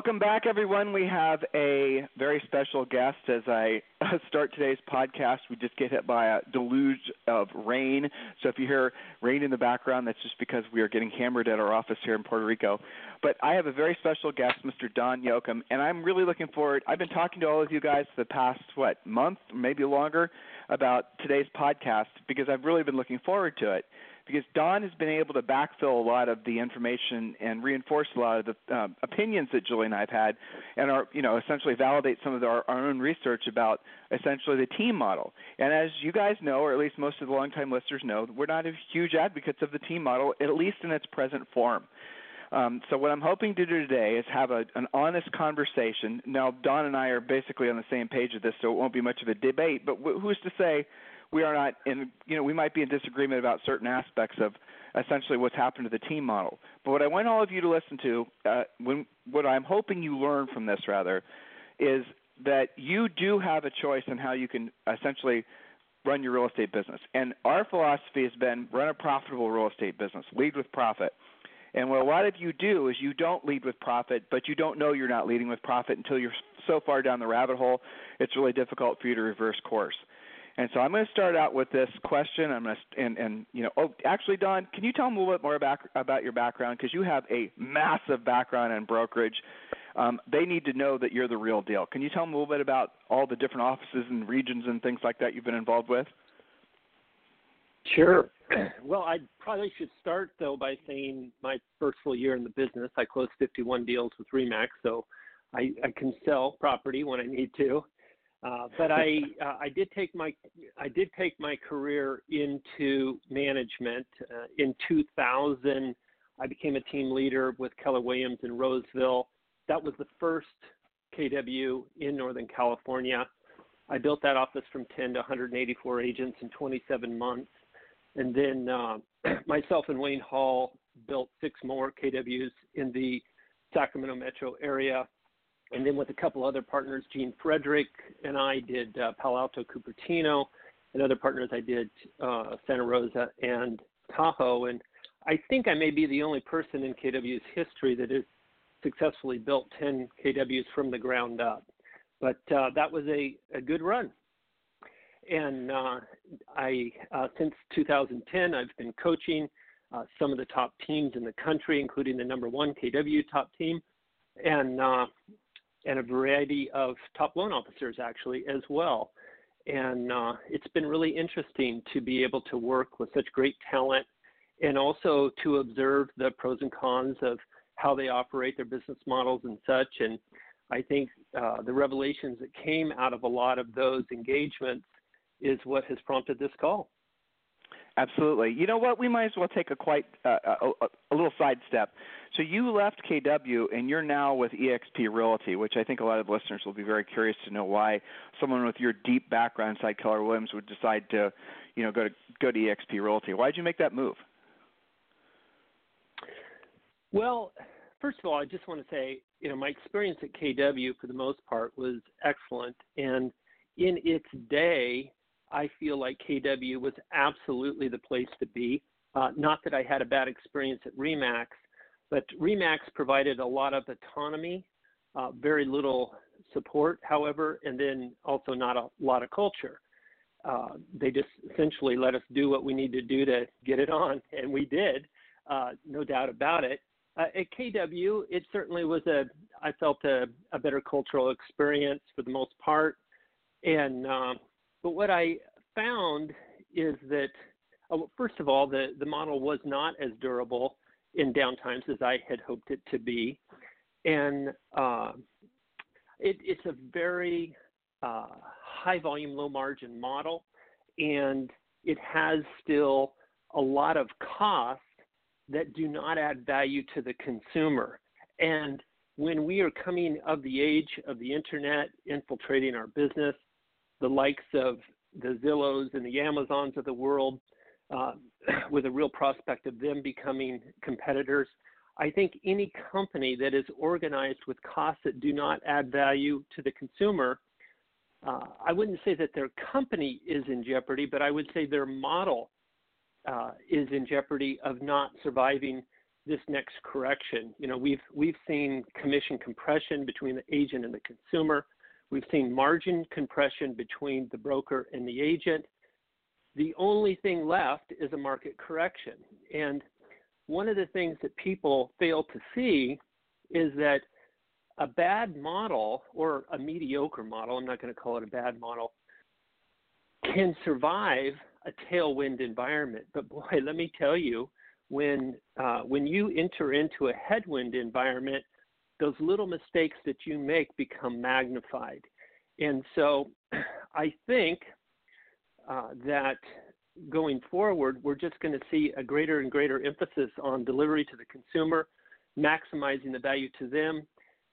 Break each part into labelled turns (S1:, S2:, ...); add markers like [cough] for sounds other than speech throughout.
S1: Welcome back, everyone. We have a very special guest as I [laughs] start today's podcast. We just get hit by a deluge of rain. So if you hear rain in the background, that's just because we are getting hammered at our office here in Puerto Rico. But I have a very special guest, Mr. Don Yoakum, and I'm really looking forward. I've been talking to all of you guys the past, what, month, maybe longer, about today's podcast because I've really been looking forward to it because Don has been able to backfill a lot of the information and reinforce a lot of the um, opinions that Julie and I have had, and are you know essentially validate some of our, our own research about essentially the team model. And as you guys know, or at least most of the longtime listeners know, we're not huge advocates of the team model, at least in its present form. Um, so what I'm hoping to do today is have a, an honest conversation. Now, Don and I are basically on the same page of this, so it won't be much of a debate. But who's to say we are not in you know we might be in disagreement about certain aspects of essentially what's happened to the team model. But what I want all of you to listen to, uh, when what I'm hoping you learn from this rather, is that you do have a choice in how you can essentially run your real estate business. And our philosophy has been run a profitable real estate business, lead with profit. And what a lot of you do is you don't lead with profit, but you don't know you're not leading with profit until you're so far down the rabbit hole, it's really difficult for you to reverse course. And so I'm going to start out with this question. I'm going to and and you know, oh, actually, Don, can you tell them a little bit more about about your background because you have a massive background in brokerage. Um, they need to know that you're the real deal. Can you tell them a little bit about all the different offices and regions and things like that you've been involved with?
S2: Sure. [clears throat] Well, I probably should start though by saying my first full year in the business, I closed 51 deals with Remax, so I, I can sell property when I need to. Uh, but I uh, I did take my I did take my career into management. Uh, in 2000, I became a team leader with Keller Williams in Roseville. That was the first KW in Northern California. I built that office from 10 to 184 agents in 27 months, and then uh, [clears throat] myself and Wayne Hall built six more KWs in the Sacramento metro area and then with a couple other partners, Gene Frederick and I did uh, Palo Alto, Cupertino, and other partners I did uh, Santa Rosa and Tahoe. And I think I may be the only person in KW's history that has successfully built 10 KWs from the ground up. But uh, that was a, a good run. And uh, I, uh, since 2010, I've been coaching uh, some of the top teams in the country, including the number one KW top team. And and a variety of top loan officers actually as well. And uh, it's been really interesting to be able to work with such great talent and also to observe the pros and cons of how they operate their business models and such. And I think uh, the revelations that came out of a lot of those engagements is what has prompted this call.
S1: Absolutely. You know what? We might as well take a quite uh, a, a, little sidestep. So you left KW and you're now with EXP Realty, which I think a lot of listeners will be very curious to know why someone with your deep background inside Keller Williams would decide to, you know, go to go to EXP Realty. Why did you make that move?
S2: Well, first of all, I just want to say, you know, my experience at KW for the most part was excellent, and in its day, I feel like KW was absolutely the place to be. Uh, not that I had a bad experience at Remax, but Remax provided a lot of autonomy, uh, very little support, however, and then also not a lot of culture. Uh, they just essentially let us do what we need to do to get it on, [laughs] and we did, uh, no doubt about it. Uh, at KW, it certainly was a, I felt a, a better cultural experience for the most part, and uh, but what I found is that, uh, first of all, the, the model was not as durable in downtimes as I had hoped it to be. And uh, it, it's a very uh, high volume, low margin model. And it has still a lot of costs that do not add value to the consumer. And when we are coming of the age of the internet infiltrating our business, the likes of the Zillows and the Amazons of the world, uh, [clears throat] with a real prospect of them becoming competitors, I think any company that is organized with costs that do not add value to the consumer, uh, I wouldn't say that their company is in jeopardy, but I would say their model uh, is in jeopardy of not surviving this next correction. You know, we've we've seen commission compression between the agent and the consumer. We've seen margin compression between the broker and the agent. The only thing left is a market correction. And one of the things that people fail to see is that a bad model or a mediocre model, I'm not going to call it a bad model, can survive a tailwind environment. But boy, [laughs] let me tell you, when uh, when you enter into a headwind environment, those little mistakes that you make become magnified. And so, [clears throat] I think uh, that going forward, we're just going to see a greater and greater emphasis on delivery to the consumer, maximizing the value to them,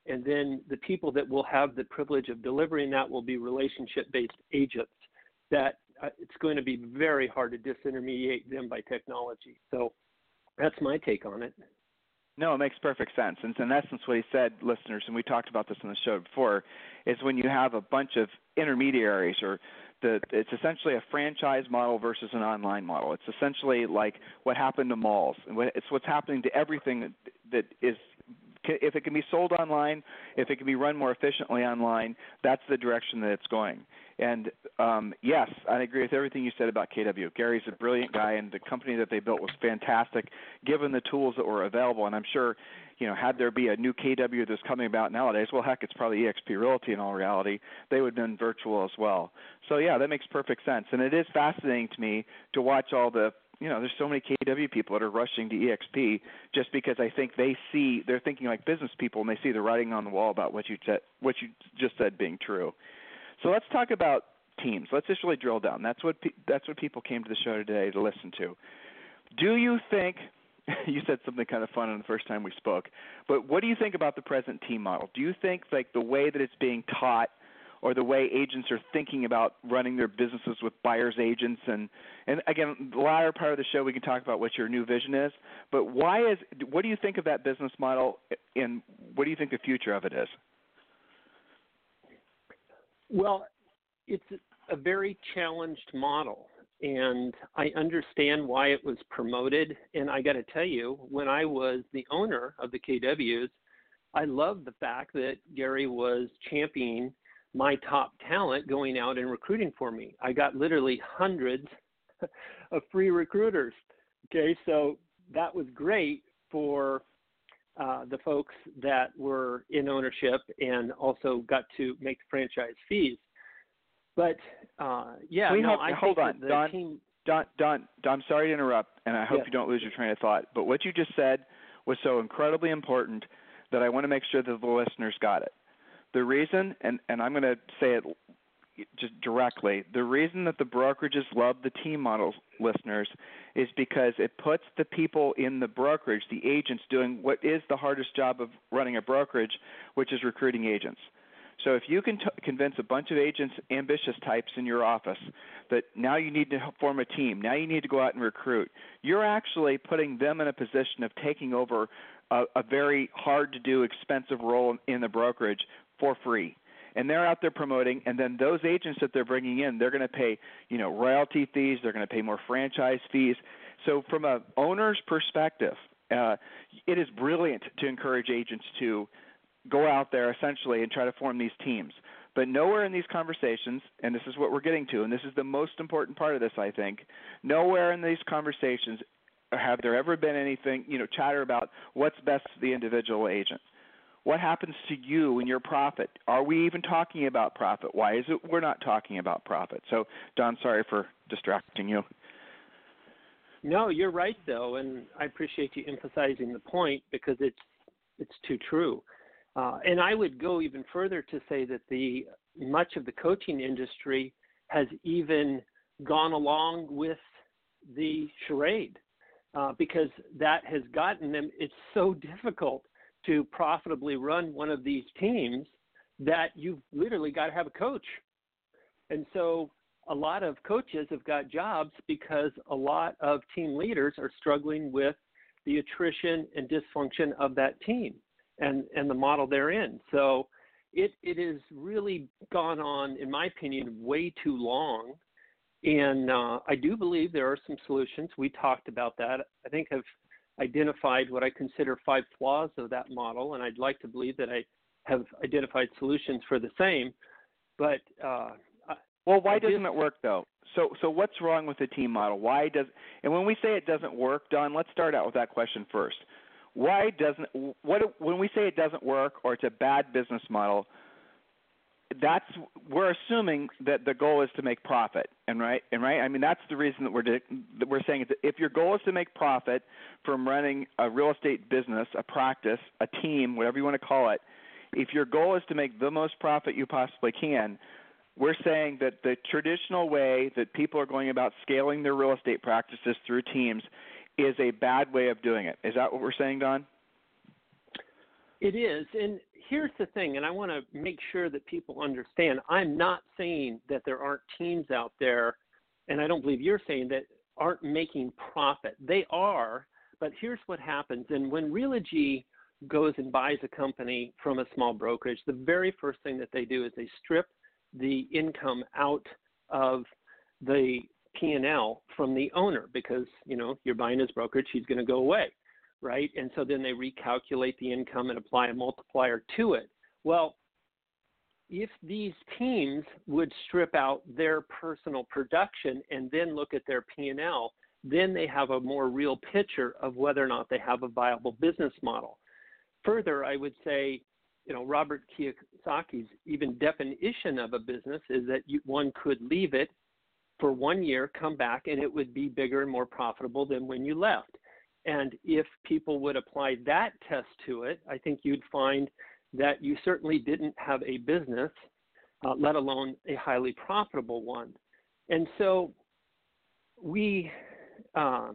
S2: and then the people that will have the privilege of delivering that will be relationship based agents that uh, it's going to be very hard to disintermediate them by technology. So that's my take on it.
S1: No, it makes perfect sense. And in essence, what he said, listeners, and we talked about this on the show before, is when you have a bunch of intermediaries or the it's essentially a franchise model versus an online model. It's essentially like what happened to malls. And what, it's what's happening to everything that is if it can be sold online, if it can be run more efficiently online, that's the direction that it's going. And um, yes, I agree with everything you said about KW. Gary's a brilliant guy, and the company that they built was fantastic, given the tools that were available. And I'm sure, you know, had there be a new KW that's coming about nowadays, well, heck, it's probably EXP Realty in all reality. They would have been virtual as well. So yeah, that makes perfect sense. And it is fascinating to me to watch all the you know, there's so many KW people that are rushing to EXP just because I think they see they're thinking like business people and they see the writing on the wall about what you what you just said being true. So let's talk about teams. Let's just really drill down. That's what pe- that's what people came to the show today to listen to. Do you think [laughs] you said something kind of fun on the first time we spoke, but what do you think about the present team model? Do you think like the way that it's being taught or the way agents are thinking about running their businesses with buyers agents. And and again the latter part of the show we can talk about what your new vision is. But why is what do you think of that business model and what do you think the future of it is?
S2: Well, it's a very challenged model, and I understand why it was promoted. And I got to tell you, when I was the owner of the KWs, I loved the fact that Gary was championing my top talent going out and recruiting for me. I got literally hundreds [laughs] of free recruiters. Okay, so that was great for uh, the folks that were in ownership and also got to make franchise fees. But uh, yeah,
S1: Wait,
S2: no,
S1: hold,
S2: I
S1: hold
S2: on,
S1: Don,
S2: team...
S1: Don, Don, Don. I'm sorry to interrupt, and I hope you don't lose your train of thought. But what you just said was so incredibly important that I want to make sure that the listeners got it. The reason, and, and I'm going to say it just directly, the reason that the brokerages love the team model listeners, is because it puts the people in the brokerage, the agents, doing what is the hardest job of running a brokerage, which is recruiting agents. So if you can t- convince a bunch of agents, ambitious types in your office, that now you need to form a team, now you need to go out and recruit, you're actually putting them in a position of taking over a, a very hard to do, expensive role in the brokerage for free. And they're out there promoting and then those agents that they're bringing in they're going to pay you know royalty fees they're going to pay more franchise fees. So from a owner's perspective uh, it is brilliant to encourage agents to go out there essentially and try to form these teams. But nowhere in these conversations and this is what we're getting to and this is the most important part of this i think nowhere in these conversations have there ever been anything you know chatter about what's best for the individual agent what happens to you and your profit? Are we even talking about profit? Why is it we're not talking about profit? So, Don, sorry for distracting you.
S2: No, you're right though, and I appreciate you emphasizing the point because it's it's too true. Uh, and I would go even further to say that the much of the coaching industry has even gone along with the charade. uh, because that has gotten them. It's so difficult to profitably run one of these teams that you've literally got to have a coach. And so a lot of coaches have got jobs because a lot of team leaders are struggling with the attrition and dysfunction of that team and, and the model they're in. So it, it has really gone on, in my opinion, way too long. And uh, I do believe there are some solutions. We talked about that. I think I've identified what I consider five flaws of that model, and I'd like to believe that I have identified solutions for the same. But uh,
S1: well, why doesn't it work though? So, so what's wrong with the team model? Why does and when we say it doesn't work, Don, let's start out with that question first. Why doesn't what when we say it doesn't work or it's a bad business model? That's we're assuming that the goal is to make profit, and right, and right. I mean, that's the reason that we're that we're saying that if your goal is to make profit from running a real estate business, a practice, a team, whatever you want to call it, if your goal is to make the most profit you possibly can, we're saying that the traditional way that people are going about scaling their real estate practices through teams is a bad way of doing it. Is that what we're saying, Don?
S2: It is. And here's the thing, and I want to make sure that people understand I'm not saying that there aren't teams out there, and I don't believe you're saying that aren't making profit. They are, but here's what happens. And when Realogy goes and buys a company from a small brokerage, the very first thing that they do is they strip the income out of the P&L from the owner because, you know, you're buying his brokerage, he's going to go away, right? And so then they recalculate the income and apply a multiplier to it. Well, if these teams would strip out their personal production and then look at their P&L, then they have a more real picture of whether or not they have a viable business model. Further, I would say you know, Robert Kiyosaki's even definition of a business is that you, one could leave it for one year, come back, and it would be bigger and more profitable than when you left. And if people would apply that test to it, I think you'd find that you certainly didn't have a business, uh, let alone a highly profitable one. And so we, uh,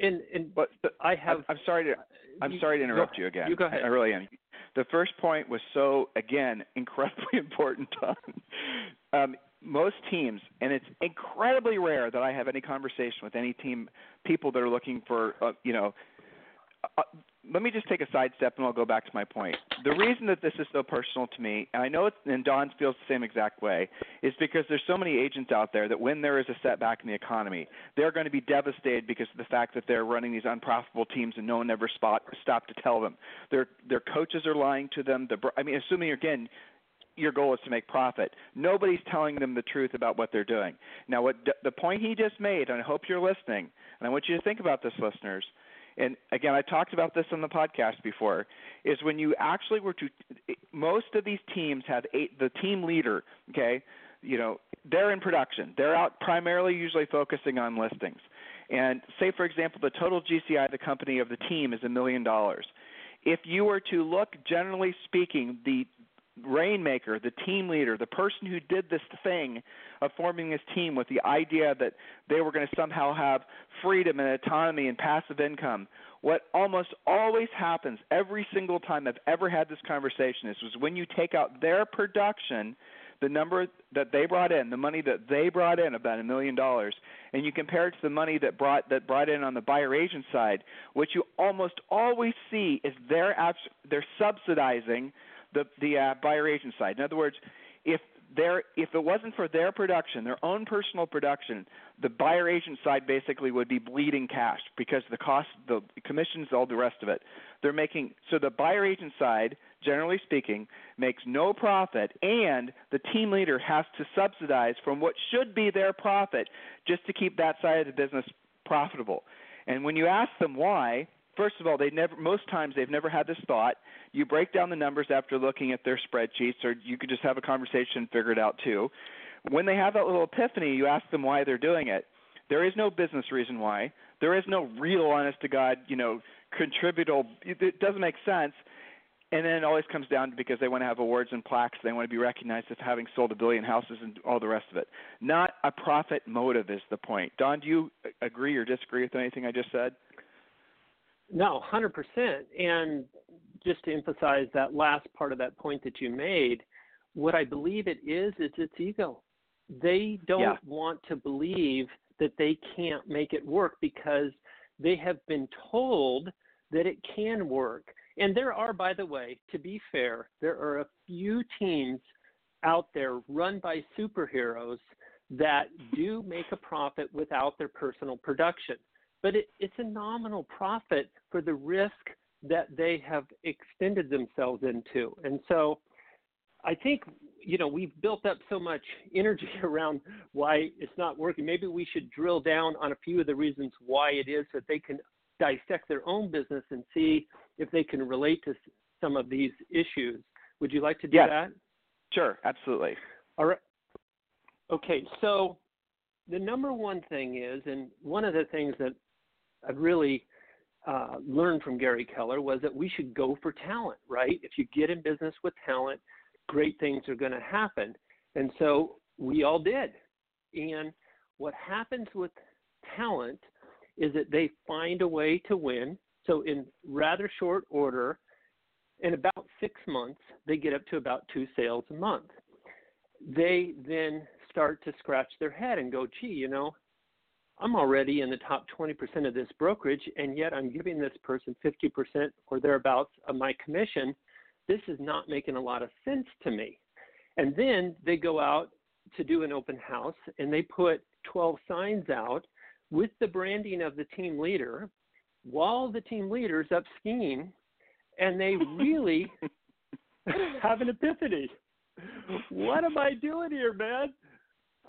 S2: and, and
S1: but,
S2: I have.
S1: I'm, I'm sorry to. I'm sorry to interrupt
S2: you,
S1: you again.
S2: You go ahead.
S1: I really am the first point was so again [laughs] incredibly important. [laughs] Um, most teams, and it's incredibly rare that I have any conversation with any team people that are looking for, uh, you know, uh, let me just take a sidestep and I'll go back to my point. The reason that this is so personal to me, and I know it's, and Don feels the same exact way, is because there's so many agents out there that when there is a setback in the economy, they're going to be devastated because of the fact that they're running these unprofitable teams and no one ever spot, stopped to tell them. Their their coaches are lying to them. The, I mean, assuming again your goal is to make profit. Nobody's telling them the truth about what they're doing. Now, what the point he just made, and I hope you're listening, and I want you to think about this, listeners and again, I talked about this on the podcast before, is when you actually were to, most of these teams have eight, the team leader, okay, you know, they're in production. They're out primarily usually focusing on listings. And say, for example, the total GCI, of the company of the team, is a million dollars. If you were to look, generally speaking, the rainmaker, the team leader, the person who did this thing of forming this team with the idea that they were going to somehow have freedom and autonomy and passive income. What almost always happens every single time I've ever had this conversation is was when you take out their production, the number that they brought in, the money that they brought in about a million dollars, and you compare it to the money that brought that brought in on the buyer agent side, what you almost always see is they're they're subsidizing the the uh, buyer agent side. In other words, if there if it wasn't for their production, their own personal production, the buyer agent side basically would be bleeding cash because the cost, the commissions, all the rest of it. They're making so the buyer agent side, generally speaking, makes no profit, and the team leader has to subsidize from what should be their profit just to keep that side of the business profitable. And when you ask them why, first of all, they never most times they've never had this thought. You break down the numbers after looking at their spreadsheets, or you could just have a conversation and figure it out too. When they have that little epiphany, you ask them why they're doing it. There is no business reason why. There is no real, honest to God, you know, contributable. It doesn't make sense. And then it always comes down to because they want to have awards and plaques. They want to be recognized as having sold a billion houses and all the rest of it. Not a profit motive is the point. Don, do you agree or disagree with anything I just said?
S2: No, 100%. And just to emphasize that last part of that point that you made, what I believe it is, is it's ego. They don't
S1: yeah.
S2: want to believe that they can't make it work because they have been told that it can work. And there are, by the way, to be fair, there are a few teams out there run by superheroes that do make a profit without their personal production. But it, it's a nominal profit for the risk that they have extended themselves into. And so I think, you know, we've built up so much energy [laughs] around why it's not working. Maybe we should drill down on a few of the reasons why it is that they can dissect their own business and see if they can relate to some of these issues. Would you like to do
S1: yes.
S2: that?
S1: Sure, absolutely.
S2: All right. Okay, so the number one thing is, and one of the things that I've really uh, learned from Gary Keller was that we should go for talent, right? If you get in business with talent, great things are going to happen. And so we all did. And what happens with talent is that they find a way to win. So, in rather short order, in about six months, they get up to about two sales a month. They then start to scratch their head and go, gee, you know, I'm already in the top 20% of this brokerage, and yet I'm giving this person 50% or thereabouts of my commission. This is not making a lot of sense to me. And then they go out to do an open house and they put 12 signs out with the branding of the team leader while the team leader's up skiing and they really [laughs] have an epiphany. What am I doing here, man?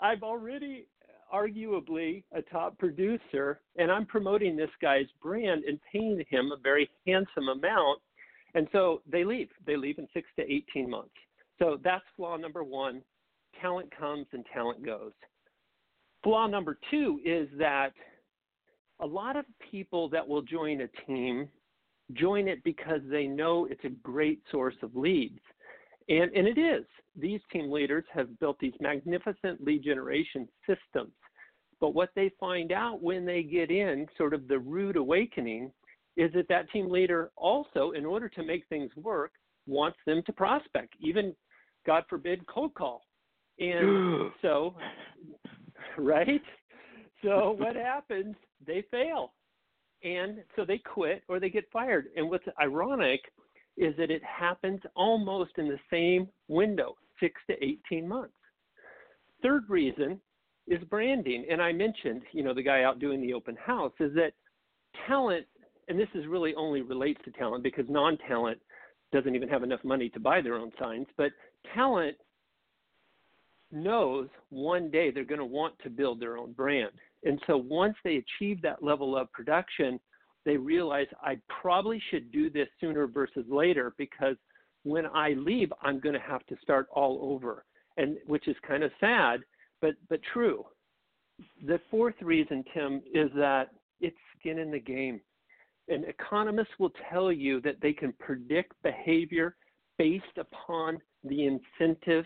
S2: I've already arguably a top producer and I'm promoting this guy's brand and paying him a very handsome amount. And so they leave. They leave in 6 to 18 months. So that's flaw number 1. Talent comes and talent goes. Flaw number 2 is that a lot of people that will join a team join it because they know it's a great source of leads. And, and it is. These team leaders have built these magnificent lead generation systems. But what they find out when they get in, sort of the rude awakening, is that that team leader also, in order to make things work, wants them to prospect, even, God forbid, cold call. And [gasps] so, right? So what happens? They fail and so they quit or they get fired. And what's ironic is that it happens almost in the same window, six to 18 months. Third reason is branding. And I mentioned, you know, the guy out doing the open house is that talent, and this is really only relates to talent because non talent doesn't even have enough money to buy their own signs, but talent knows one day they're going to want to build their own brand. And so once they achieve that level of production, they realize I probably should do this sooner versus later because when I leave, I'm going to have to start all over, and which is kind of sad, but but true. The fourth reason, Tim, is that it's skin in the game. And economists will tell you that they can predict behavior based upon the incentive,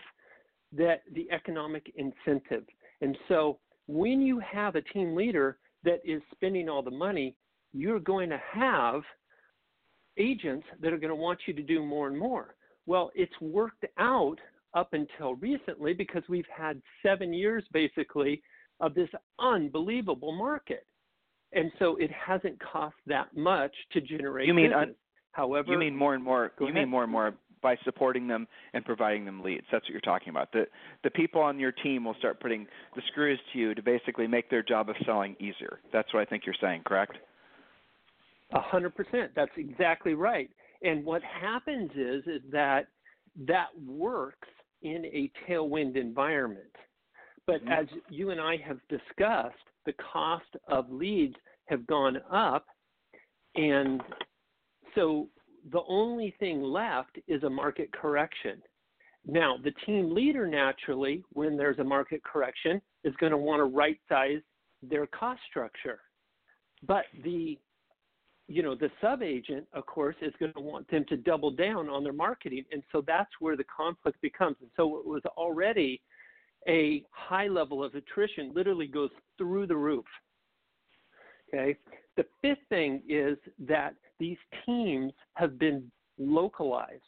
S2: that the economic incentive. And so when you have a team leader that is spending all the money, you're going to have agents that are going to want you to do more and more. Well, it's worked out up until recently because we've had seven years basically of this unbelievable market. And so it hasn't cost that much to generate.
S1: You mean,
S2: un- however,
S1: you mean more and more. You
S2: ahead.
S1: mean more and more by supporting them and providing them leads. That's what you're talking about. The the people on your team will start putting the screws to you to basically make their job of selling easier. That's what I think you're saying, correct?
S2: A hundred percent. That's exactly right. And what happens is is that that works in a tailwind environment. But
S1: mm-hmm.
S2: as you and I have discussed, the cost of leads have gone up and so the only thing left is a market correction. Now, the team leader naturally, when there's a market correction, is going to want to right size their cost structure. But the you know, the sub agent, of course, is going to want them to double down on their marketing. And so that's where the conflict becomes. And so it was already a high level of attrition, literally goes through the roof. Okay. The fifth thing is that these teams have been localized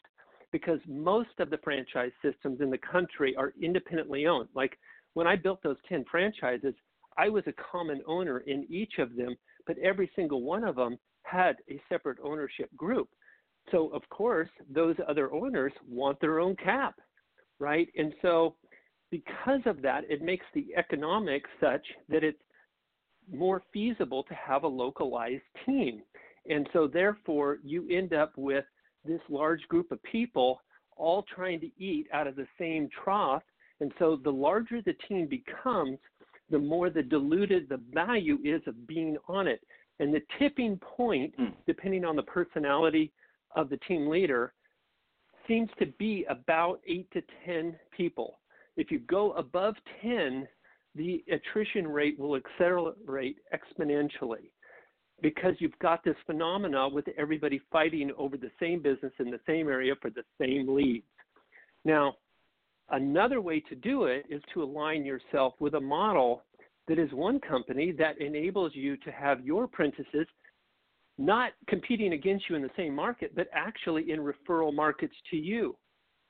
S2: because most of the franchise systems in the country are independently owned. Like when I built those 10 franchises, I was a common owner in each of them, but every single one of them had a separate ownership group. So, of course, those other owners want their own cap, right? And so, because of that, it makes the economics such that it's more feasible to have a localized team. And so, therefore, you end up with this large group of people all trying to eat out of the same trough. And so, the larger the team becomes, the more the diluted the value is of being on it. And the tipping point, mm. depending on the personality of the team leader, seems to be about eight to 10 people. If you go above 10, the attrition rate will accelerate exponentially because you've got this phenomena with everybody fighting over the same business in the same area for the same leads. Now, another way to do it is to align yourself with a model that is one company that enables you to have your apprentices not competing against you in the same market, but actually in referral markets to you.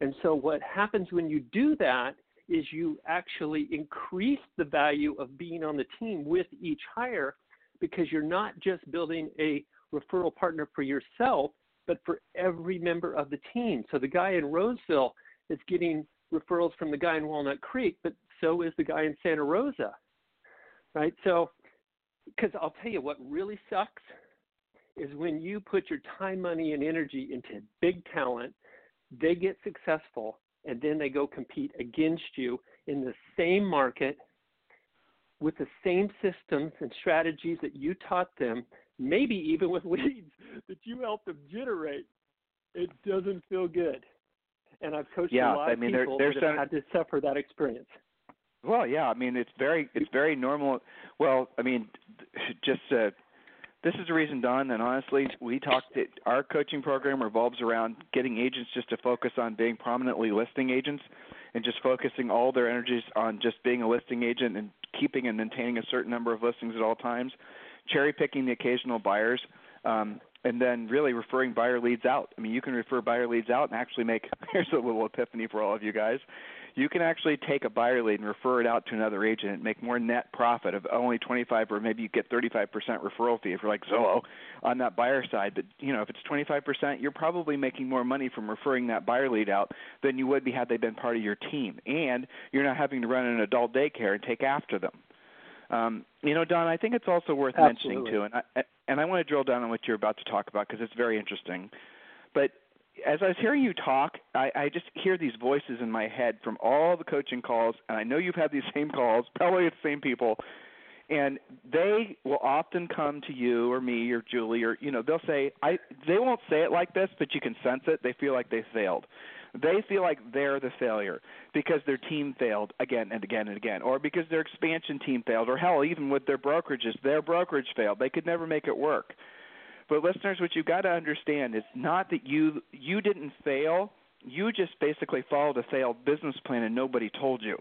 S2: And so, what happens when you do that is you actually increase the value of being on the team with each hire because you're not just building a referral partner for yourself, but for every member of the team. So, the guy in Roseville is getting referrals from the guy in Walnut Creek, but so is the guy in Santa Rosa right? So, because I'll tell you what really sucks is when you put your time, money, and energy into big talent, they get successful, and then they go compete against you in the same market with the same systems and strategies that you taught them, maybe even with [laughs] leads that you helped them generate. It doesn't feel good. And I've coached
S1: yeah,
S2: a lot
S1: I mean,
S2: of people
S1: there,
S2: that have had to suffer that experience.
S1: Well, yeah, I mean it's very it's very normal. Well, I mean, just uh, this is the reason, Don. And honestly, we talked. It, our coaching program revolves around getting agents just to focus on being prominently listing agents, and just focusing all their energies on just being a listing agent and keeping and maintaining a certain number of listings at all times, cherry picking the occasional buyers. Um, and then really referring buyer leads out. I mean, you can refer buyer leads out and actually make. [laughs] Here's a little epiphany for all of you guys you can actually take a buyer lead and refer it out to another agent and make more net profit of only 25 or maybe you get 35% referral fee if you're like Zillow on that buyer side. But you know, if it's 25%, you're probably making more money from referring that buyer lead out than you would be had they been part of your team, and you're not having to run an adult daycare and take after them. Um, you know, Don, I think it's also worth
S2: Absolutely.
S1: mentioning too, and I and I want to drill down on what you're about to talk about because it's very interesting. But as I was hearing you talk, I, I just hear these voices in my head from all the coaching calls, and I know you've had these [laughs] same calls, probably the same people, and they will often come to you or me or Julie or you know they'll say I they won't say it like this, but you can sense it. They feel like they failed. They feel like they're the failure because their team failed again and again and again, or because their expansion team failed, or hell, even with their brokerages, their brokerage failed. They could never make it work. But listeners, what you've got to understand is not that you you didn't fail. You just basically followed a failed business plan and nobody told you.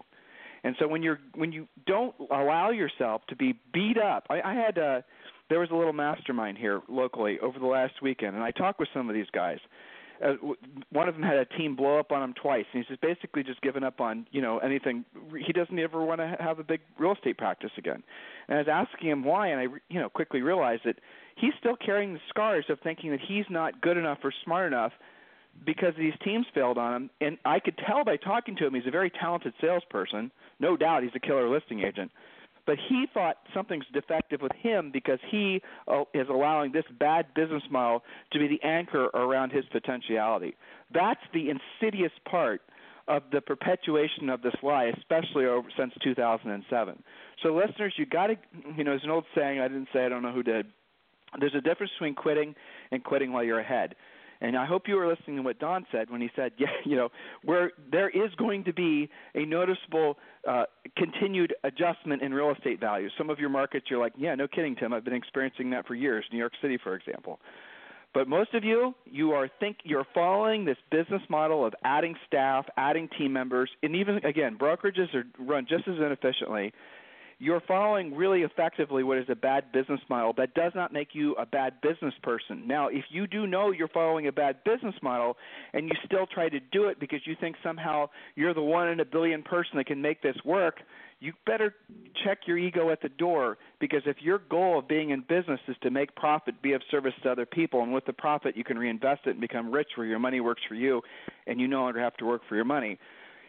S1: And so when you're when you don't allow yourself to be beat up, I, I had uh, there was a little mastermind here locally over the last weekend, and I talked with some of these guys. Uh, one of them had a team blow up on him twice, and he's just basically just given up on you know anything. He doesn't ever want to have a big real estate practice again. And I was asking him why, and I you know quickly realized that he's still carrying the scars of thinking that he's not good enough or smart enough because these teams failed on him. And I could tell by talking to him, he's a very talented salesperson. No doubt he's a killer listing agent. But he thought something's defective with him because he uh, is allowing this bad business model to be the anchor around his potentiality. That's the insidious part of the perpetuation of this lie, especially over since 2007. So, listeners, you got to, you know, there's an old saying I didn't say, I don't know who did, there's a difference between quitting and quitting while you're ahead. And I hope you were listening to what Don said when he said, [laughs] yeah, you know, where there is going to be a noticeable uh, continued adjustment in real estate values. Some of your markets, you're like, yeah, no kidding, Tim. I've been experiencing that for years. New York City, for example. But most of you, you are think you're following this business model of adding staff, adding team members, and even again, brokerages are run just as inefficiently you're following really effectively what is a bad business model. That does not make you a bad business person. Now, if you do know you're following a bad business model and you still try to do it because you think somehow you're the one in a billion person that can make this work, you better check your ego at the door because if your goal of being in business is to make profit, be of service to other people, and with the profit you can reinvest it and become rich where your money works for you and you no longer have to work for your money.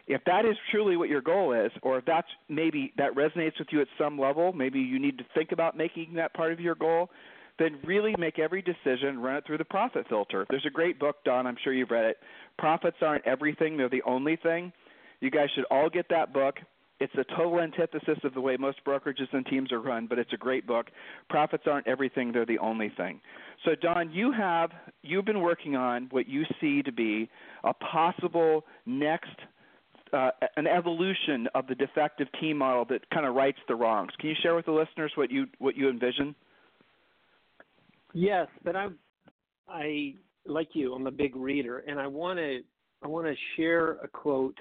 S1: If that is truly what your goal is, or if that's maybe that resonates with you at some level, maybe you need to think about making that part of your goal, then really make every decision, run it through the profit filter. There's a great book, Don, I'm sure you've read it. Profits aren't everything, they're the only thing. You guys should all get that book. It's a total antithesis of the way most brokerages and teams are run, but it's a great book. Profits aren't everything, they're the only thing. So Don, you have you've been working on what you see to be a possible next uh, an evolution of the defective team model that kind of rights the wrongs. Can you share with the listeners what you what you envision?
S2: Yes, but I I like you, I'm a big reader and I want to I want to share a quote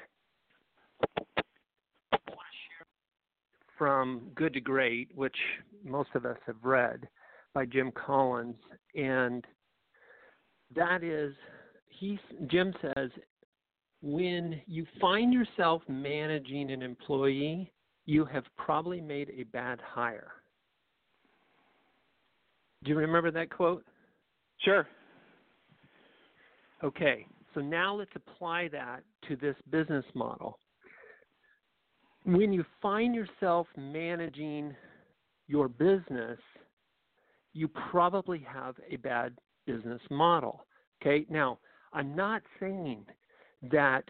S2: from Good to Great, which most of us have read by Jim Collins, and that is he Jim says when you find yourself managing an employee, you have probably made a bad hire. Do you remember that quote?
S1: Sure.
S2: Okay, so now let's apply that to this business model when you find yourself managing your business, you probably have a bad business model. Okay, now I'm not saying that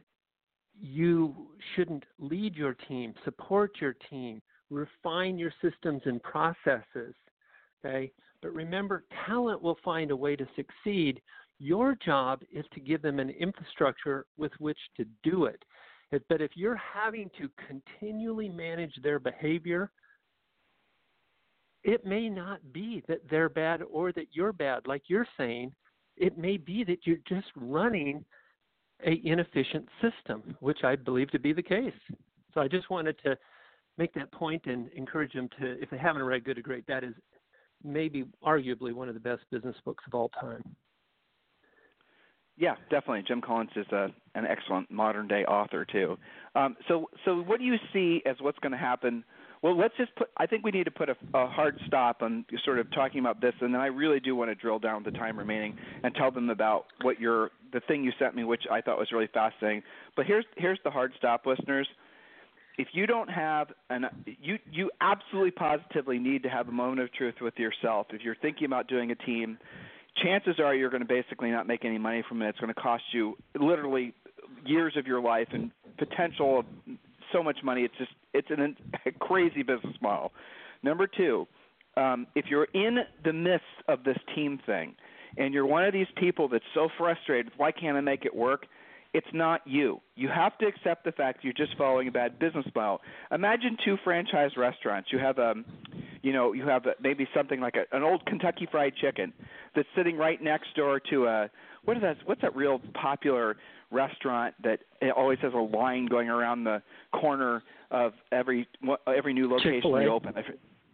S2: you shouldn't lead your team, support your team, refine your systems and processes. Okay, but remember, talent will find a way to succeed. Your job is to give them an infrastructure with which to do it. But if you're having to continually manage their behavior, it may not be that they're bad or that you're bad, like you're saying. It may be that you're just running a inefficient system, which I believe to be the case. So I just wanted to make that point and encourage them to, if they haven't read Good to Great, that is maybe arguably one of the best business books of all time.
S1: Yeah, definitely. Jim Collins is a, an excellent modern day author too. Um, so, so what do you see as what's going to happen? Well, let's just put. I think we need to put a, a hard stop on sort of talking about this, and then I really do want to drill down the time remaining and tell them about what your the thing you sent me, which I thought was really fascinating. But here's here's the hard stop, listeners. If you don't have an you you absolutely positively need to have a moment of truth with yourself. If you're thinking about doing a team, chances are you're going to basically not make any money from it. It's going to cost you literally years of your life and potential so much money. It's just it's an, [laughs] a crazy business model. Number two, um, if you're in the midst of this team thing, and you're one of these people that's so frustrated, why can't I make it work? It's not you. You have to accept the fact you're just following a bad business model. Imagine two franchise restaurants. You have a, um, you know, you have maybe something like a, an old Kentucky Fried Chicken that's sitting right next door to a what is that? What's that real popular restaurant that it always has a line going around the corner of every every new location
S2: Chick-fil-A.
S1: they open?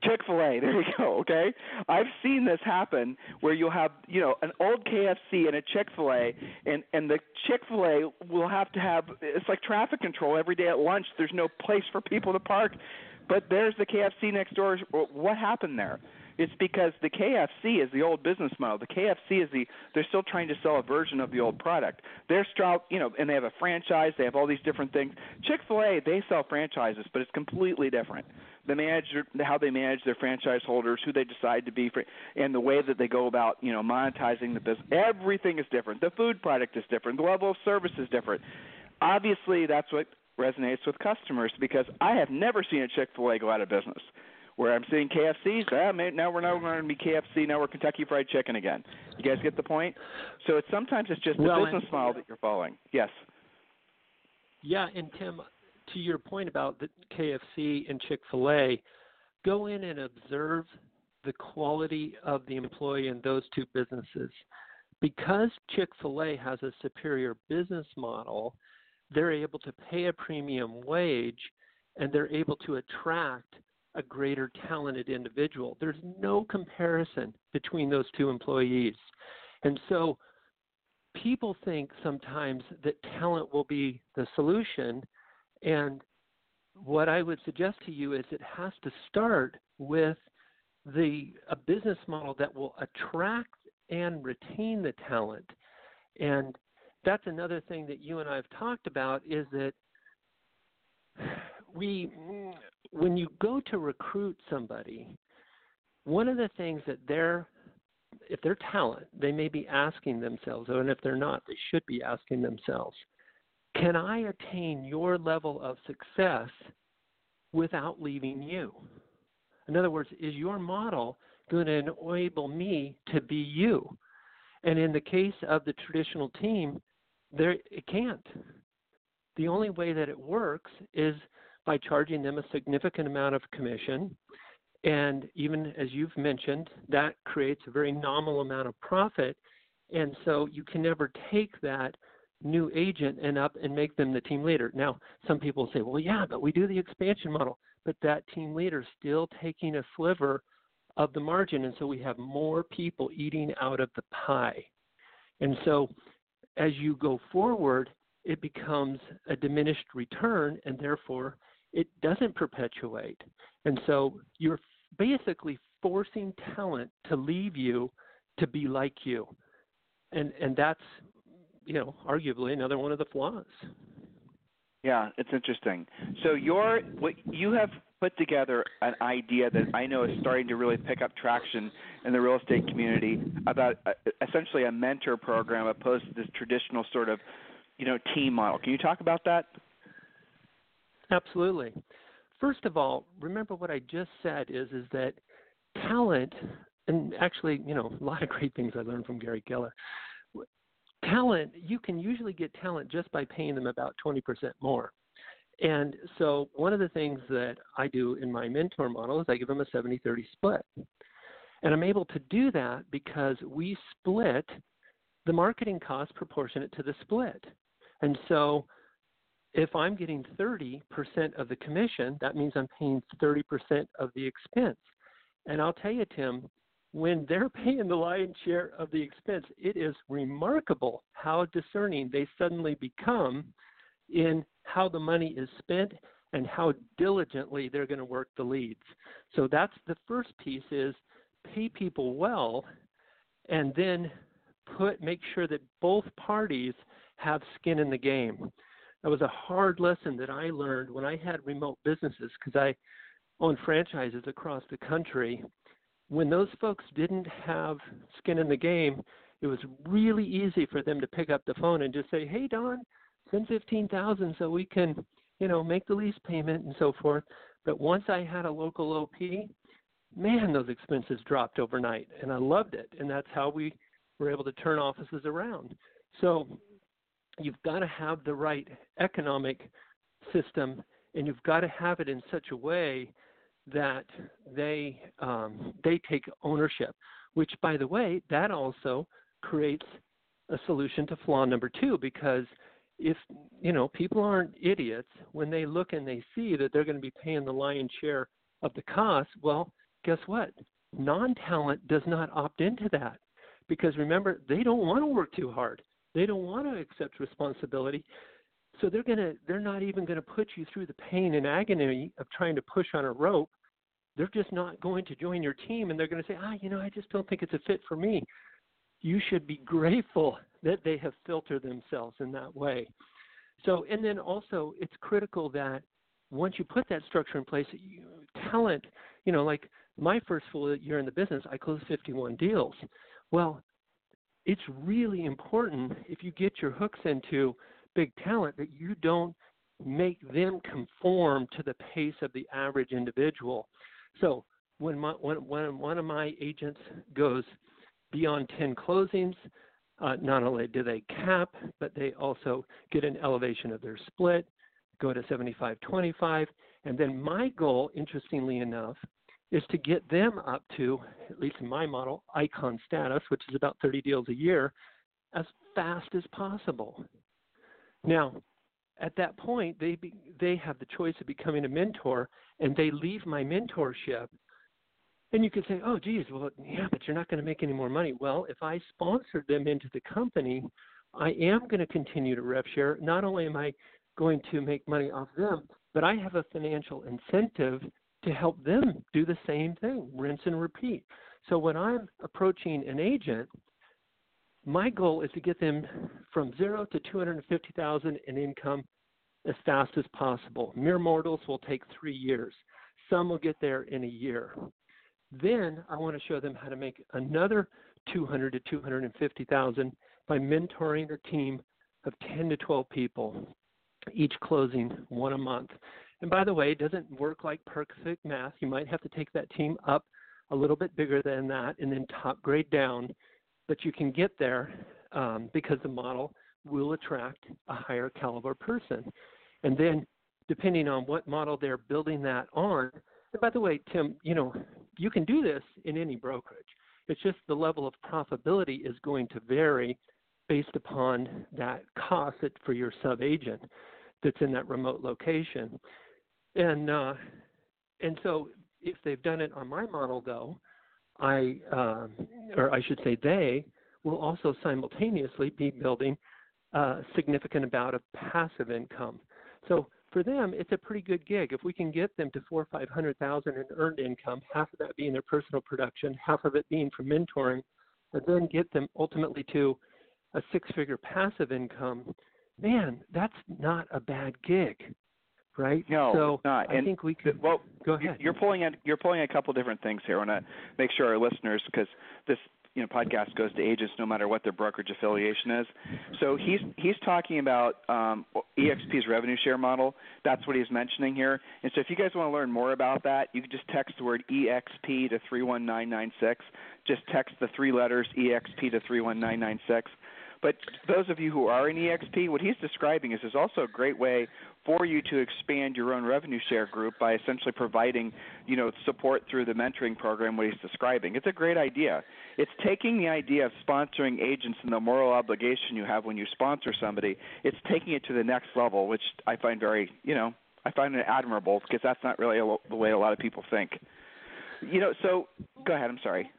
S1: Chick Fil A. There we go. Okay, I've seen this happen where you'll have you know an old KFC and a Chick Fil A, and and the Chick Fil A will have to have it's like traffic control every day at lunch. There's no place for people to park, but there's the KFC next door. What happened there? It's because the KFC is the old business model. The KFC is the they're still trying to sell a version of the old product. They're Strout, you know, and they have a franchise. They have all these different things. Chick Fil A they sell franchises, but it's completely different. The manager, how they manage their franchise holders, who they decide to be, for, and the way that they go about, you know, monetizing the business. Everything is different. The food product is different. The level of service is different. Obviously, that's what resonates with customers because I have never seen a Chick Fil A go out of business where I'm seeing KFC's. Ah, man, now we're not going to be KFC. Now we're Kentucky Fried Chicken again. You guys get the point? So it's sometimes it's just the
S2: well,
S1: business model that you're following. Yes.
S2: Yeah, and Tim, to your point about the KFC and Chick Fil A, go in and observe the quality of the employee in those two businesses. Because Chick Fil A has a superior business model, they're able to pay a premium wage and they're able to attract a greater talented individual. There's no comparison between those two employees. And so people think sometimes that talent will be the solution. And what I would suggest to you is it has to start with the a business model that will attract and retain the talent. And that's another thing that you and I have talked about is that we when you go to recruit somebody, one of the things that they're if they're talent, they may be asking themselves, and if they're not, they should be asking themselves, can I attain your level of success without leaving you? In other words, is your model going to enable me to be you? And in the case of the traditional team, there it can't. The only way that it works is by charging them a significant amount of commission. And even as you've mentioned, that creates a very nominal amount of profit. And so you can never take that new agent and up and make them the team leader. Now, some people say, well, yeah, but we do the expansion model but that team leader is still taking a sliver of the margin. And so we have more people eating out of the pie. And so as you go forward, it becomes a diminished return and therefore it doesn't perpetuate. And so you're basically forcing talent to leave you to be like you. And and that's you know, arguably another one of the flaws.
S1: Yeah, it's interesting. So your what you have put together an idea that I know is starting to really pick up traction in the real estate community about uh, essentially a mentor program opposed to this traditional sort of, you know, team model. Can you talk about that?
S2: Absolutely. First of all, remember what I just said is is that talent and actually, you know, a lot of great things I learned from Gary Keller talent, you can usually get talent just by paying them about 20% more. And so one of the things that I do in my mentor model is I give them a 70 30 split. And I'm able to do that because we split the marketing cost proportionate to the split. And so if I'm getting 30% of the commission, that means I'm paying 30% of the expense. And I'll tell you, Tim, when they're [laughs] paying the lion's share of the expense, it is remarkable how discerning they suddenly become in how the money is spent and how diligently they're going to work the leads. So that's the first piece is pay people well and then put make sure that both parties have skin in the game. That was a hard lesson that I learned when I had remote businesses because I own franchises across the country when those folks didn't have skin in the game, it was really easy for them to pick up the phone and just say, "Hey, Don, send fifteen thousand so we can, you know, make the lease payment and so forth." But once I had a local OP, man, those expenses dropped overnight, and I loved it. And that's how we were able to turn offices around. So you've got to have the right economic system, and you've got to have it in such a way that they um, they take ownership. Which, by the way, that also creates a solution to flaw number two because if you know people aren't idiots when they look and they see that they're going to be paying the lion's share of the cost well guess what? Non-talent does not opt into that because remember they don't want to work too hard. They don't want to accept responsibility. So they're going to they're not even going to put you through the pain and agony of trying to push on a rope. They're just not going to join your team and they're going to say, ah, you know, I just don't think it's a fit for me. You should be grateful that they have filtered themselves in that way. So, and then also, it's critical that once you put that structure in place, you, talent, you know, like my first full year in the business, I closed 51 deals. Well, it's really important if you get your hooks into big talent that you don't make them conform to the pace of the average individual. So when, my, when, when one of my agents goes beyond 10 closings, uh, not only do they cap, but they also get an elevation of their split, go to 75 25. And then my goal, interestingly enough, is to get them up to, at least in my model, icon status, which is about 30 deals a year, as fast as possible. Now, at that point, they be, they have the choice of becoming a mentor, and they leave my mentorship. And you could say, "Oh, geez, well, yeah, but you're not going to make any more money." Well, if I sponsored them into the company, I am going to continue to rev share. Not only am I going to make money off them, but I have a financial incentive to help them do the same thing, rinse and repeat. So when I'm approaching an agent, my goal is to get them from zero to 250,000 in income as fast as possible. Mere mortals will take three years. Some will get there in a year. Then I want to show them how to make another 200 to 250,000 by mentoring a team of 10 to 12 people, each closing one a month. And by the way, it doesn't work like perfect math. You might have to take that team up a little bit bigger than that and then top grade down, but you can get there um, because the model will attract a higher caliber person. And then, depending on what model they're building that on, and by the way, Tim, you know, you can do this in any brokerage. It's just the level of profitability is going to vary based upon that cost for your sub agent that's in that remote location. And uh, and so if they've done it on my model, though, I um, or I should say they will also simultaneously be building a significant amount of passive income. So for them, it's a pretty good gig. If we can get them to four or five hundred thousand in earned income, half of that being their personal production, half of it being from mentoring, and then get them ultimately to a six-figure passive income, man, that's not a bad gig, right?
S1: No,
S2: so
S1: not.
S2: I
S1: and
S2: think we could.
S1: Well,
S2: go ahead.
S1: You're pulling at you're pulling a couple different things here. I want to make sure our listeners, because this you know podcast goes to agents no matter what their brokerage affiliation is. So he's he's talking about um, EXP's revenue share model. That's what he's mentioning here. And so if you guys want to learn more about that, you can just text the word EXP to 31996. Just text the three letters EXP to 31996. But those of you who are in EXP, what he's describing is there's also a great way for you to expand your own revenue share group by essentially providing, you know, support through the mentoring program what he's describing. It's a great idea. It's taking the idea of sponsoring agents and the moral obligation you have when you sponsor somebody, it's taking it to the next level, which I find very, you know, I find it admirable because that's not really a, the way a lot of people think. You know, so go ahead, I'm sorry.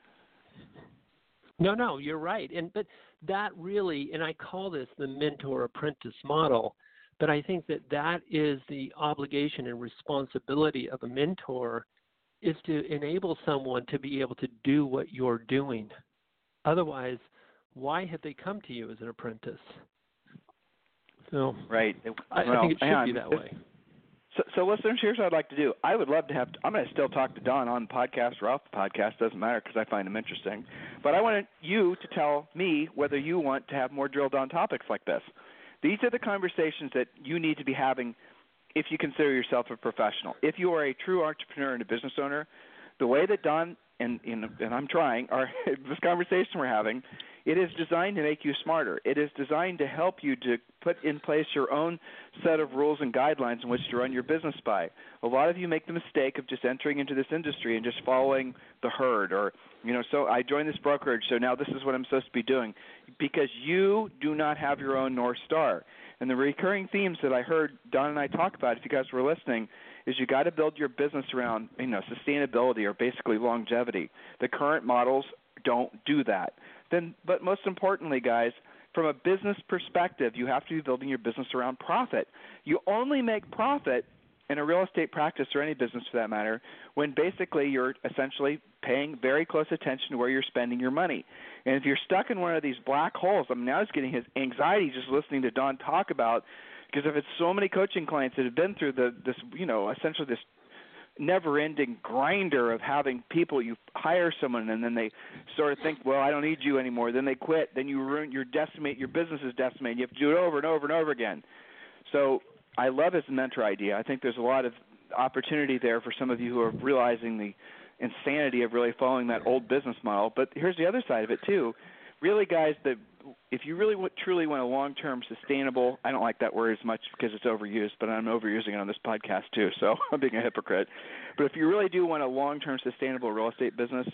S2: No, no, you're right. And but that really, and I call this the mentor apprentice model, but I think that that is the obligation and responsibility of a mentor is to enable someone to be able to do what you're doing. Otherwise, why have they come to you as an apprentice? So,
S1: right.
S2: I, I think it should be that way.
S1: So, so listeners, here's what I'd like to do. I would love to have. I'm going to still talk to Don on the podcast or off the podcast. Doesn't matter because I find him interesting. But I want you to tell me whether you want to have more drilled on topics like this. These are the conversations that you need to be having if you consider yourself a professional. If you are a true entrepreneur and a business owner, the way that Don and and, and I'm trying, our [laughs] this conversation we're having it is designed to make you smarter. It is designed to help you to put in place your own set of rules and guidelines in which to run your business by. A lot of you make the mistake of just entering into this industry and just following the herd or you know, so I joined this brokerage, so now this is what I'm supposed to be doing because you do not have your own north star. And the recurring themes that I heard Don and I talk about if you guys were listening is you got to build your business around, you know, sustainability or basically longevity. The current models don't do that then but most importantly guys from a business perspective you have to be building your business around profit. You only make profit in a real estate practice or any business for that matter when basically you're essentially paying very close attention to where you're spending your money. And if you're stuck in one of these black holes i mean now he's getting his anxiety just listening to don talk about because if it's so many coaching clients that have been through the this you know essentially this never ending grinder of having people you hire someone and then they sort of think well i don't need you anymore. Then they quit. Then you ruin your decimate your business is decimated you have to do it over and over and over again. So i love his mentor idea. I think there's a lot of opportunity there for some of you who are realizing the insanity of really following that old business model. But here's the other side of it too. Really guys the if you really want, truly want a long-term sustainable, I don't like that word as much because it's overused, but I'm overusing it on this podcast too, so [laughs] I'm being a hypocrite. But if you really do want a long-term sustainable real estate business,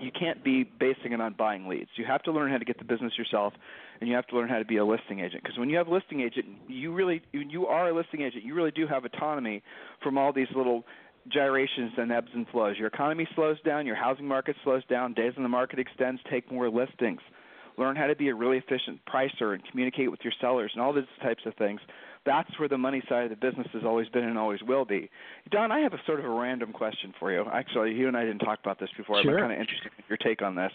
S1: you can't be basing it on buying leads. You have to learn how to get the business yourself, and you have to learn how to be a listing agent. Because when you have a listing agent, you really you are a listing agent. You really do have autonomy from all these little gyrations and ebbs and flows. Your economy slows down, your housing market slows down, days on the market extends, take more listings. Learn how to be a really efficient pricer and communicate with your sellers and all these types of things. That's where the money side of the business has always been and always will be. Don, I have a sort of a random question for you. Actually, you and I didn't talk about this before.
S2: Sure.
S1: I'm kind of interested in your take on this.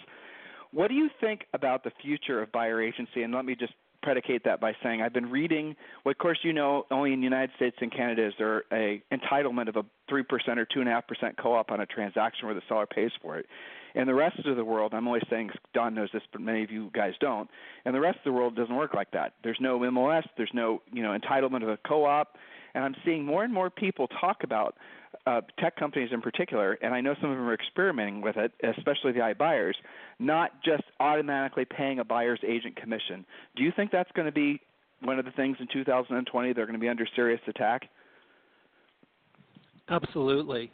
S1: What do you think about the future of buyer agency? And let me just predicate that by saying I've been reading. Well, of course, you know, only in the United States and Canada is there a entitlement of a three percent or two and a half percent co-op on a transaction where the seller pays for it. In the rest of the world, I'm always saying Don knows this, but many of you guys don't. And the rest of the world doesn't work like that. There's no MLS. There's no you know entitlement of a co-op. And I'm seeing more and more people talk about uh, tech companies in particular, and I know some of them are experimenting with it, especially the iBuyers, not just automatically paying a buyer's agent commission. Do you think that's going to be one of the things in 2020 they're going to be under serious attack?
S2: Absolutely.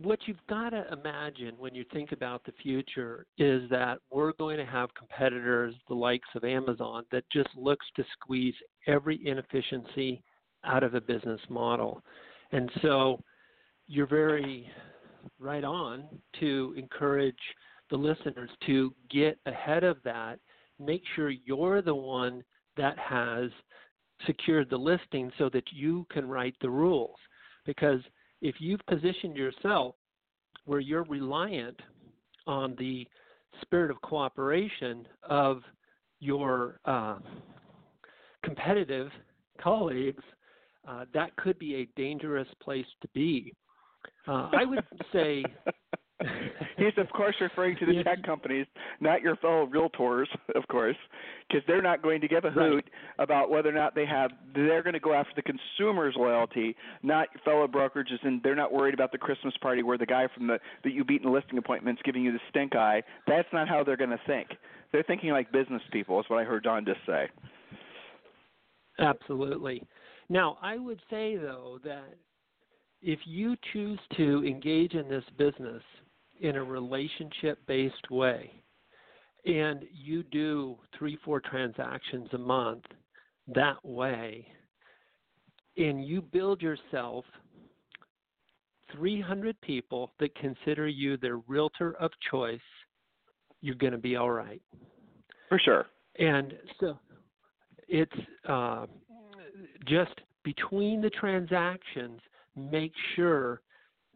S2: What you've got to imagine when you think about the future is that we're going to have competitors, the likes of Amazon, that just looks to squeeze every inefficiency out of a business model. And so you're very right on to encourage the listeners to get ahead of that. Make sure you're the one that has secured the listing so that you can write the rules. Because if you've positioned yourself where you're reliant on the spirit of cooperation of your uh, competitive colleagues uh, that could be a dangerous place to be. Uh, I would say. [laughs]
S1: He's of course referring to the yeah. tech companies, not your fellow realtors, of course, because they're not going to give a hoot
S2: right.
S1: about whether or not they have. They're going to go after the consumer's loyalty, not fellow brokerages, and they're not worried about the Christmas party where the guy from the that you beat in the listing appointment's giving you the stink eye. That's not how they're going to think. They're thinking like business people. Is what I heard Don just say.
S2: Absolutely. Now, I would say though that if you choose to engage in this business in a relationship based way and you do three, four transactions a month that way, and you build yourself 300 people that consider you their realtor of choice, you're going to be all right.
S1: For sure.
S2: And so it's uh, just between the transactions, make sure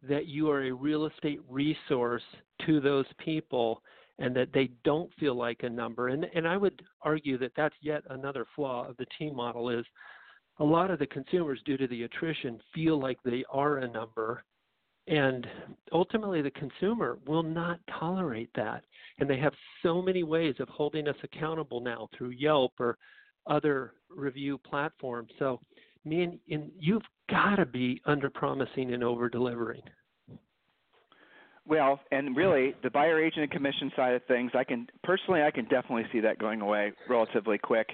S2: that you are a real estate resource to those people and that they don't feel like a number. And, and I would argue that that's yet another flaw of the team model is a lot of the consumers, due to the attrition, feel like they are a number. And ultimately, the consumer will not tolerate that. And they have so many ways of holding us accountable now through Yelp or other review platforms. So, man, in, you've got to be under promising and over delivering.
S1: Well, and really, the buyer agent and commission side of things, I can personally, I can definitely see that going away relatively quick.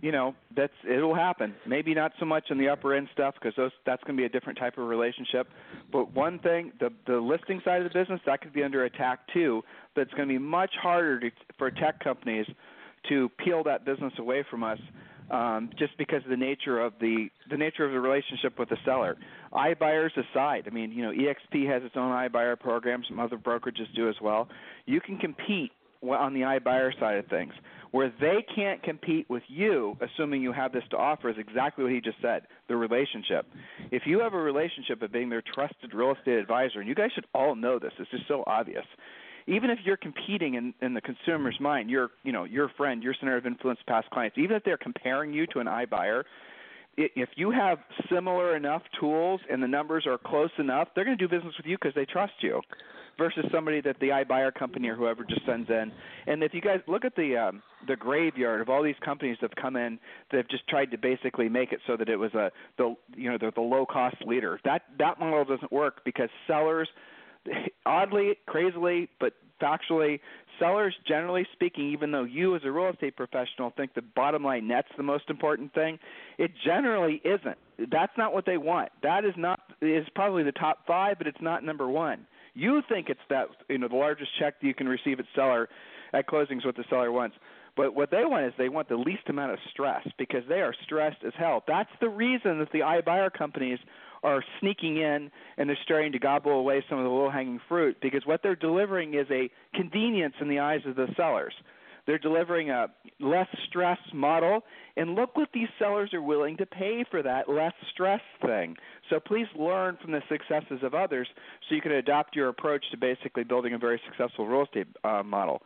S1: You know, that's it'll happen. Maybe not so much on the upper end stuff because those that's going to be a different type of relationship. But one thing, the the listing side of the business, that could be under attack too. But it's going to be much harder to, for tech companies to peel that business away from us um, just because of the nature of the the nature of the relationship with the seller. iBuyers aside, I mean, you know, EXP has its own iBuyer program. Some other brokerages do as well. You can compete on the iBuyer side of things. Where they can't compete with you, assuming you have this to offer, is exactly what he just said the relationship. If you have a relationship of being their trusted real estate advisor, and you guys should all know this, it's just so obvious even if you're competing in, in the consumer's mind, your you know your friend, your center of influence, past clients, even if they're comparing you to an iBuyer, if you have similar enough tools and the numbers are close enough, they're going to do business with you because they trust you, versus somebody that the iBuyer company or whoever just sends in. And if you guys look at the um, the graveyard of all these companies that have come in that have just tried to basically make it so that it was a the you know the, the low cost leader, that that model doesn't work because sellers [laughs] oddly, crazily, but factually, sellers, generally speaking, even though you as a real estate professional think the bottom line net's the most important thing, it generally isn't. That's not what they want. That is not is probably the top five, but it's not number one. You think it's that you know the largest check that you can receive at seller at closing is what the seller wants. But what they want is they want the least amount of stress because they are stressed as hell. That's the reason that the iBuyer companies are sneaking in and they're starting to gobble away some of the low hanging fruit because what they're delivering is a convenience in the eyes of the sellers. They're delivering a less stress model, and look what these sellers are willing to pay for that less stress thing. So please learn from the successes of others so you can adopt your approach to basically building a very successful real estate uh, model.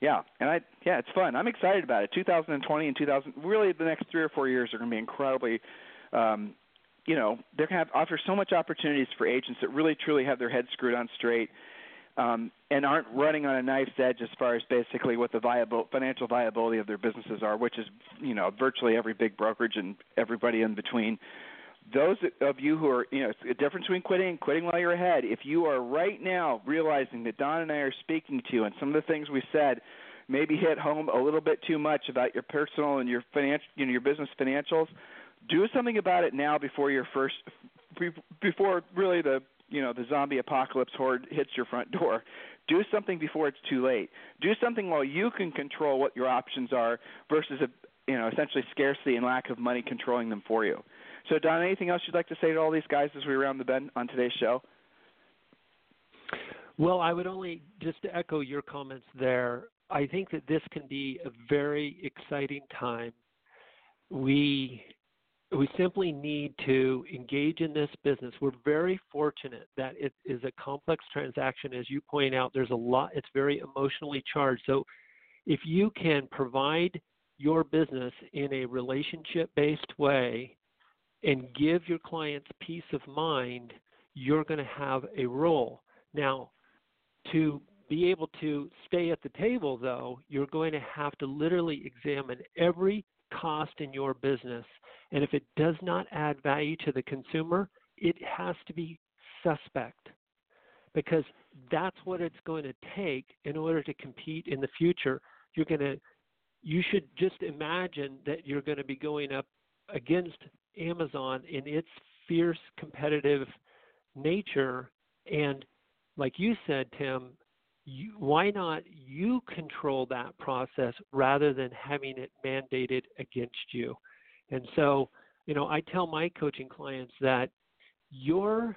S1: Yeah, and I yeah, it's fun. I'm excited about it. 2020 and 2000 really the next 3 or 4 years are going to be incredibly um you know, they're going to have offer so much opportunities for agents that really truly have their heads screwed on straight um, and aren't running on a knife's edge as far as basically what the viable financial viability of their businesses are, which is you know virtually every big brokerage and everybody in between. Those of you who are, you know, it's a difference between quitting and quitting while you're ahead. If you are right now realizing that Don and I are speaking to you, and some of the things we said maybe hit home a little bit too much about your personal and your financial, you know, your business financials, do something about it now before your first, before really the you know the zombie apocalypse horde hits your front door. [laughs] Do something before it's too late. Do something while you can control what your options are versus a you know essentially scarcity and lack of money controlling them for you. So Don, anything else you'd like to say to all these guys as we round the bend on today's show?
S2: Well, I would only just to echo your comments there. I think that this can be a very exciting time. We we simply need to engage in this business. We're very fortunate that it is a complex transaction. As you point out, there's a lot, it's very emotionally charged. So if you can provide your business in a relationship based way and give your clients peace of mind, you're going to have a role. Now, to be able to stay at the table, though, you're going to have to literally examine every cost in your business and if it does not add value to the consumer, it has to be suspect because that's what it's going to take in order to compete in the future. You're going to you should just imagine that you're going to be going up against Amazon in its fierce competitive nature and like you said Tim, you, why not you control that process rather than having it mandated against you? And so, you know, I tell my coaching clients that your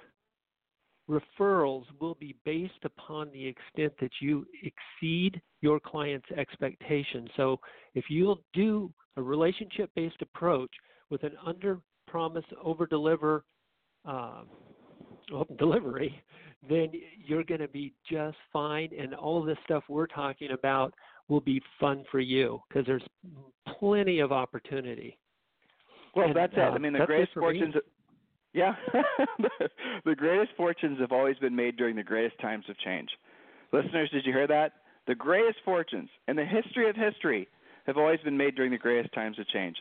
S2: referrals will be based upon the extent that you exceed your client's expectations. So if you'll do a relationship based approach with an under promise, over deliver uh, delivery, then you're going to be just fine. And all this stuff we're talking about will be fun for you because there's plenty of opportunity.
S1: Well,
S2: and,
S1: that's it.
S2: Uh,
S1: I mean, the greatest fortunes.
S2: Me. [laughs]
S1: Yeah, [laughs] the greatest fortunes have always been made during the greatest times of change. Listeners, did you hear that? The greatest fortunes in the history of history have always been made during the greatest times of change.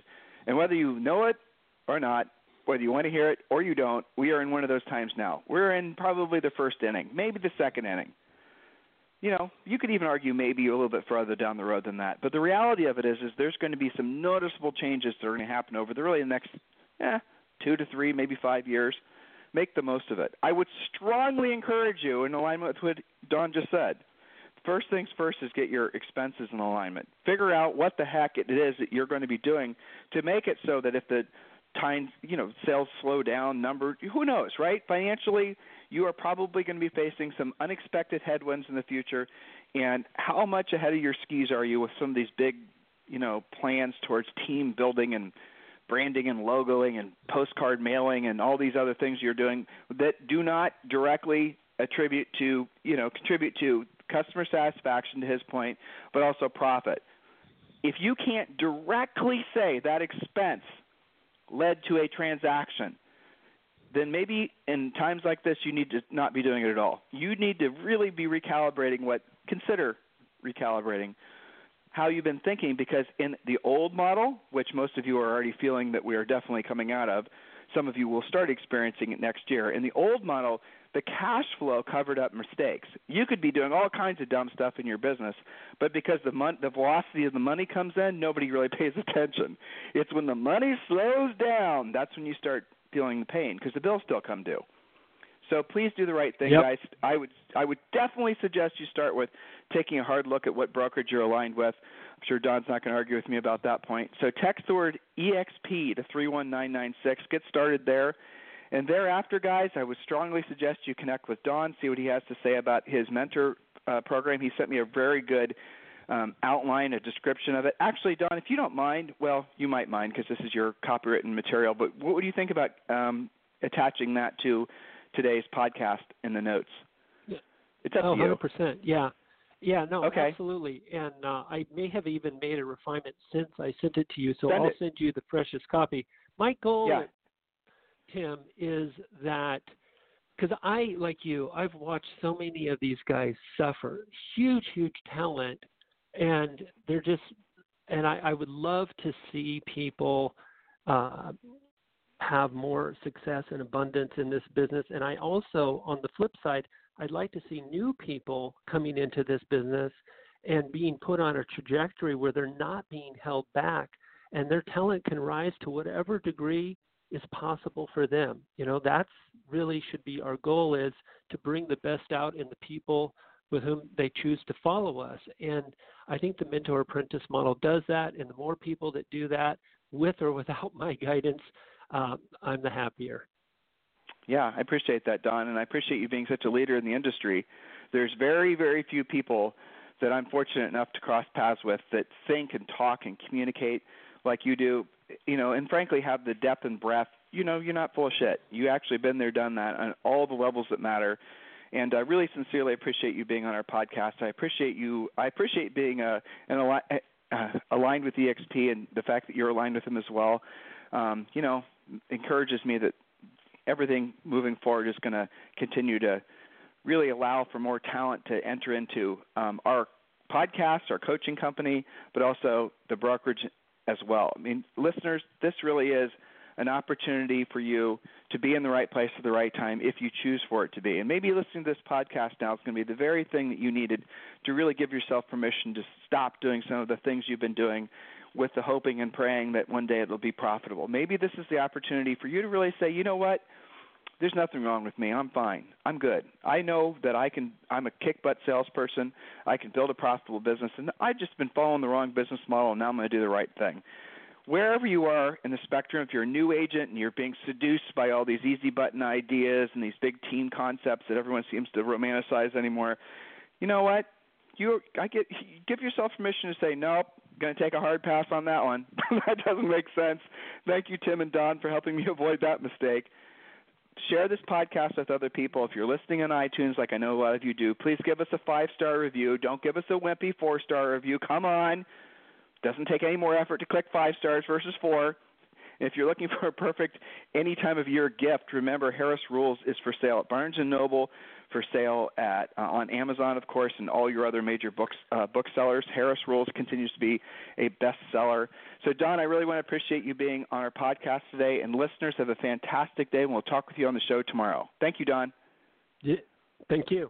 S1: And whether you know it or not, whether you want to hear it or you don't, we are in one of those times now. We're in probably the first inning, maybe the second inning you know, you could even argue maybe a little bit further down the road than that. But the reality of it is, is there's going to be some noticeable changes that are going to happen over the really next, eh, two to three, maybe five years. Make the most of it. I would strongly encourage you, in alignment with what Don just said. First things first is get your expenses in alignment. Figure out what the heck it is that you're going to be doing to make it so that if the time, you know, sales slow down, number, who knows, right? Financially, you are probably going to be facing some unexpected headwinds in the future. And how much ahead of your skis are you with some of these big, you know, plans towards team building and branding and logoing and postcard mailing and all these other things you're doing that do not directly attribute to, you know, contribute to customer satisfaction to his point, but also profit. If you can't directly say that expense led to a transaction, then maybe in times like this you need to not be doing it at all. You need to really be recalibrating what consider recalibrating how you've been thinking because in the old model, which most of you are already feeling that we are definitely coming out of, some of you will start experiencing it next year. In the old model, the cash flow covered up mistakes. You could be doing all kinds of dumb stuff in your business, but because the mon- the velocity of the money comes in, nobody really [laughs] pays attention. It's when the money slows down that's when you start feeling the pain because the bills still come due. So please do the right thing,
S2: yep.
S1: guys. I would I would definitely suggest you start with taking a hard look at what brokerage you're aligned with. I'm sure Don's not going to argue with me about that point. So text the word EXP to 31996. Get started there. And thereafter, guys, I would strongly suggest you connect with Don, see what he has to say about his mentor uh, program. He sent me a very good um, outline, a description of it. Actually, Don, if you don't mind, well, you might mind because this is your copywritten material, but what would you think about um, attaching that to today's podcast in the notes? It's up
S2: oh,
S1: to you.
S2: 100%. Yeah. Yeah, no,
S1: okay.
S2: absolutely. And uh, I may have even made a refinement since I sent it to you, so
S1: send
S2: I'll
S1: it.
S2: send you the freshest copy. My goal,
S1: yeah.
S2: Tim, is that because I, like you, I've watched so many of these guys suffer. Huge, huge talent, and they're just, and I, I would love to see people uh, have more success and abundance in this business. And I also, on the flip side, I'd like to see new people coming into this business and being put on a trajectory where they're not being held back and their talent can rise to whatever degree is possible for them. You know, that's really should be our goal is to bring the best out in the people with whom they choose to follow us. And I think the mentor apprentice model does that. And the more people that do that with or without [laughs] my guidance, uh, I'm the happier.
S1: Yeah, I appreciate that, Don, and I appreciate you being such a leader in the industry. There's very, very few people that I'm fortunate enough to cross paths with that think and talk and communicate like you do, you know, and frankly have the depth and breadth. You know, you're not full of shit. You actually been there, done that on all the levels that matter. And I really sincerely appreciate you being on our podcast. I appreciate you. I appreciate being a, an uh, aligned with EXP and the fact that you're aligned with them as well. Um, you know, encourages me that everything moving forward is going to continue to really allow for more talent to enter into um, our podcast, our coaching company, but also the brokerage as well. I mean, listeners, this really is an opportunity for you to be in the right place at the right time if you choose for it to be. And maybe listening to this podcast now is going to be the very thing that you needed to really give yourself permission to stop doing some of the things you've been doing with the hoping and praying that one day it'll be profitable. Maybe this is the opportunity for you to really say, you know what? There's nothing wrong with me. I'm fine. I'm good. I know that I can. I'm a kick butt salesperson. I can build a profitable business, and I've just been following the wrong business model, and now I'm going to do the right thing. Wherever you are in the spectrum, if you're a new agent and you're being seduced by all these easy button ideas and these big team concepts that everyone seems to romanticize anymore, you know what? You, I get give yourself permission to say nope. Going to take a hard pass on that one. [laughs] that doesn't make sense. Thank you, Tim and Don, for helping me [laughs] avoid that mistake share this podcast with other people. If you're listening on iTunes, like I know a lot of you do, please give us a five star review. Don't give us a wimpy four star review. Come on. Doesn't take any more effort to click five stars versus four. If you're looking for a perfect any time of year gift, remember Harris Rules is for sale at Barnes and Noble, for sale at uh, on Amazon, of course, and all your other major books uh, booksellers. Harris Rules continues to be a bestseller. So, Don, I really want to appreciate you being on our podcast today, and listeners have a fantastic day, and we'll talk with you on the show tomorrow. Thank you, Don.
S2: Yeah, thank you.